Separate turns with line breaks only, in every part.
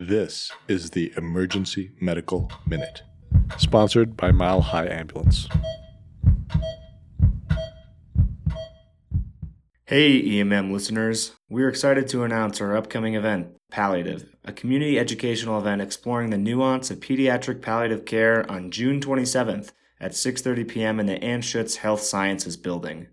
This is the Emergency Medical Minute, sponsored by Mile High Ambulance.
Hey, EMM listeners. We're excited to announce our upcoming event, Palliative, a community educational event exploring the nuance of pediatric palliative care on June 27th at 6:30 p.m. in the Anschutz Health Sciences building.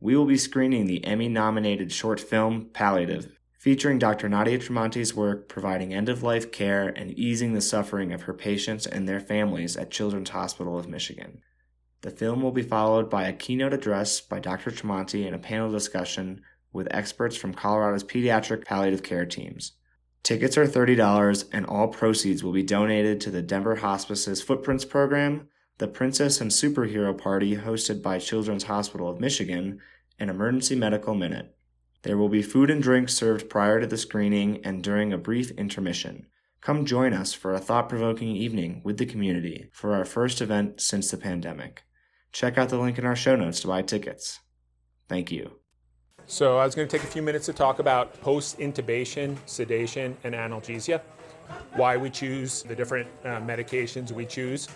We will be screening the Emmy-nominated short film Palliative, featuring Dr. Nadia Tremonti's work providing end-of-life care and easing the suffering of her patients and their families at Children's Hospital of Michigan. The film will be followed by a keynote address by Dr. Tremonti and a panel discussion with experts from Colorado's pediatric palliative care teams. Tickets are $30 and all proceeds will be donated to the Denver Hospice's Footprints program, the Princess and Superhero Party hosted by Children's Hospital of Michigan, and Emergency Medical Minute. There will be food and drinks served prior to the screening and during a brief intermission. Come join us for a thought provoking evening with the community for our first event since the pandemic. Check out the link in our show notes to buy tickets. Thank you.
So I was going to take a few minutes to talk about post-intubation, sedation, and analgesia, why we choose the different uh, medications we choose,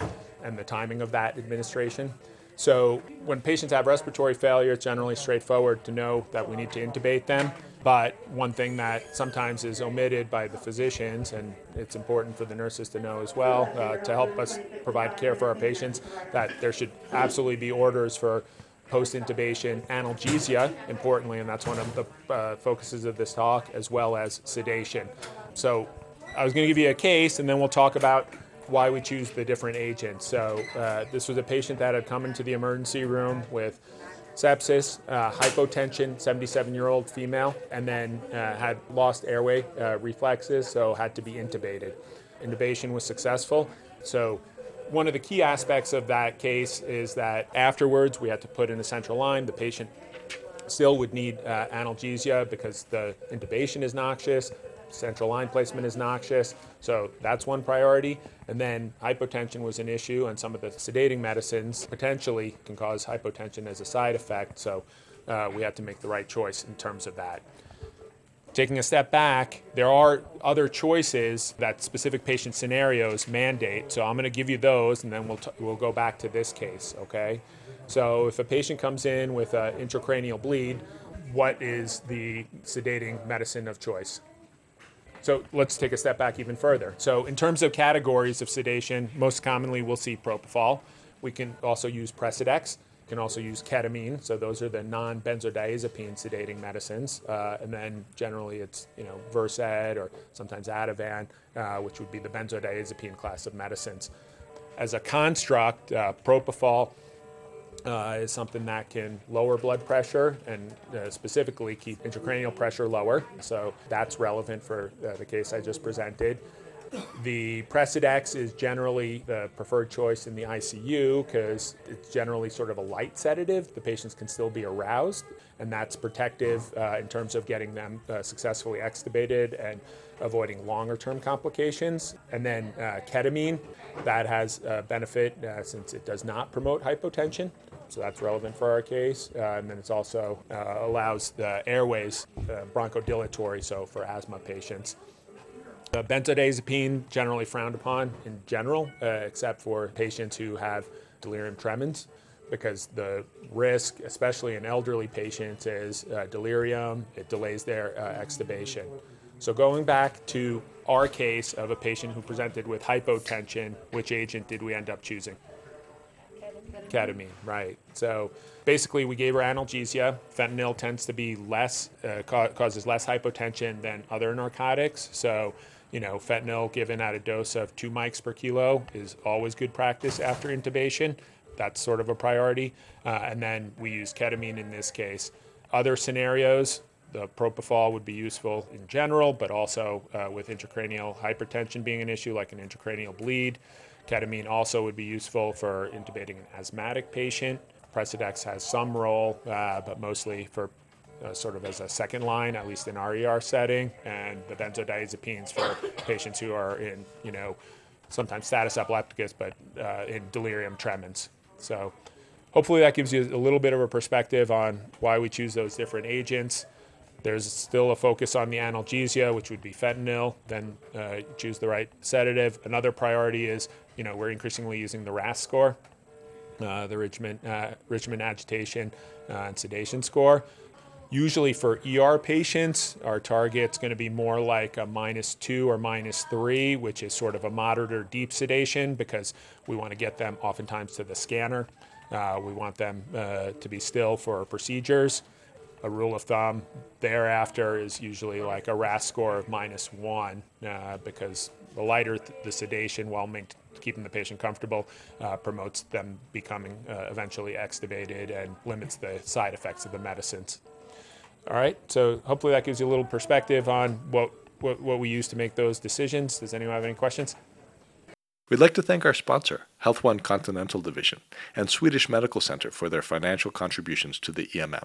and the timing of that administration. So when patients have respiratory failure, it's generally straightforward to know that we need to intubate them. But one thing that sometimes is omitted by the physicians, and it's important for the nurses to know as well, uh, to help us provide care for our patients, that there should absolutely be orders for post intubation analgesia, importantly, and that's one of the uh, focuses of this talk, as well as sedation. So I was going to give you a case, and then we'll talk about why we choose the different agents. So uh, this was a patient that had come into the emergency room with sepsis, uh, hypotension, 77-year-old female, and then uh, had lost airway uh, reflexes, so had to be intubated. Intubation was successful. So one of the key aspects of that case is that afterwards we had to put in a central line. The patient still would need uh, analgesia because the intubation is noxious, central line placement is noxious, so that's one priority. And then hypotension was an issue, and some of the sedating medicines potentially can cause hypotension as a side effect, so uh, we had to make the right choice in terms of that. Taking a step back, there are other choices that specific patient scenarios mandate. So I'm going to give you those, and then we'll, t- we'll go back to this case, okay? So if a patient comes in with an intracranial bleed, what is the sedating medicine of choice? So let's take a step back even further. So in terms of categories of sedation, most commonly we'll see propofol. We can also use Precedex. We can also use ketamine. So those are the non-benzodiazepine sedating medicines. Uh, and then generally it's you know Versed or sometimes Ativan, uh, which would be the benzodiazepine class of medicines. As a construct, uh, propofol uh, is something that can lower blood pressure and uh, specifically keep intracranial pressure lower. So that's relevant for uh, the case I just presented. The Precedex is generally the preferred choice in the ICU because it's generally sort of a light sedative. The patients can still be aroused, and that's protective uh, in terms of getting them uh, successfully extubated and avoiding longer term complications. And then uh, ketamine, that has a benefit uh, since it does not promote hypotension. So that's relevant for our case. Uh, and then it also uh, allows the airways uh, bronchodilatory, so for asthma patients. Uh, benzodiazepine generally frowned upon in general, uh, except for patients who have delirium tremens, because the risk, especially in elderly patients, is uh, delirium. It delays their extubation. So going back to our case of a patient who presented with hypotension, which agent did we end up choosing? Ketamine, right. So basically, we gave her analgesia. Fentanyl tends to be less, uh, ca- causes less hypotension than other narcotics. So, you know, fentanyl given at a dose of two mics per kilo is always good practice after intubation. That's sort of a priority. Uh, and then we use ketamine in this case. Other scenarios, the propofol would be useful in general, but also uh, with intracranial hypertension being an issue, like an intracranial bleed. Ketamine also would be useful for intubating an asthmatic patient. Precedex has some role, uh, but mostly for uh, sort of as a second line, at least in our ER setting, and the benzodiazepines for patients who are in, you know, sometimes status epilepticus, but uh, in delirium tremens. So hopefully that gives you a little bit of a perspective on why we choose those different agents. There's still a focus on the analgesia, which would be fentanyl. Then uh, choose the right sedative. Another priority is, you know, we're increasingly using the RASS score, uh, the Richmond uh, Richmond agitation uh, and sedation score. Usually for ER patients, our target's going to be more like a minus two or minus three, which is sort of a moderate or deep sedation because we want to get them oftentimes to the scanner. Uh, we want them uh, to be still for procedures. A rule of thumb thereafter is usually like a RASS score of minus one uh, because the lighter th- the sedation while maint- keeping the patient comfortable uh, promotes them becoming uh, eventually extubated and limits the side effects of the medicines. All right, so hopefully that gives you a little perspective on what, what, what we use to make those decisions. Does anyone have any questions?
We'd like to thank our sponsor, Health One Continental Division, and Swedish Medical Center for their financial contributions to the EMM.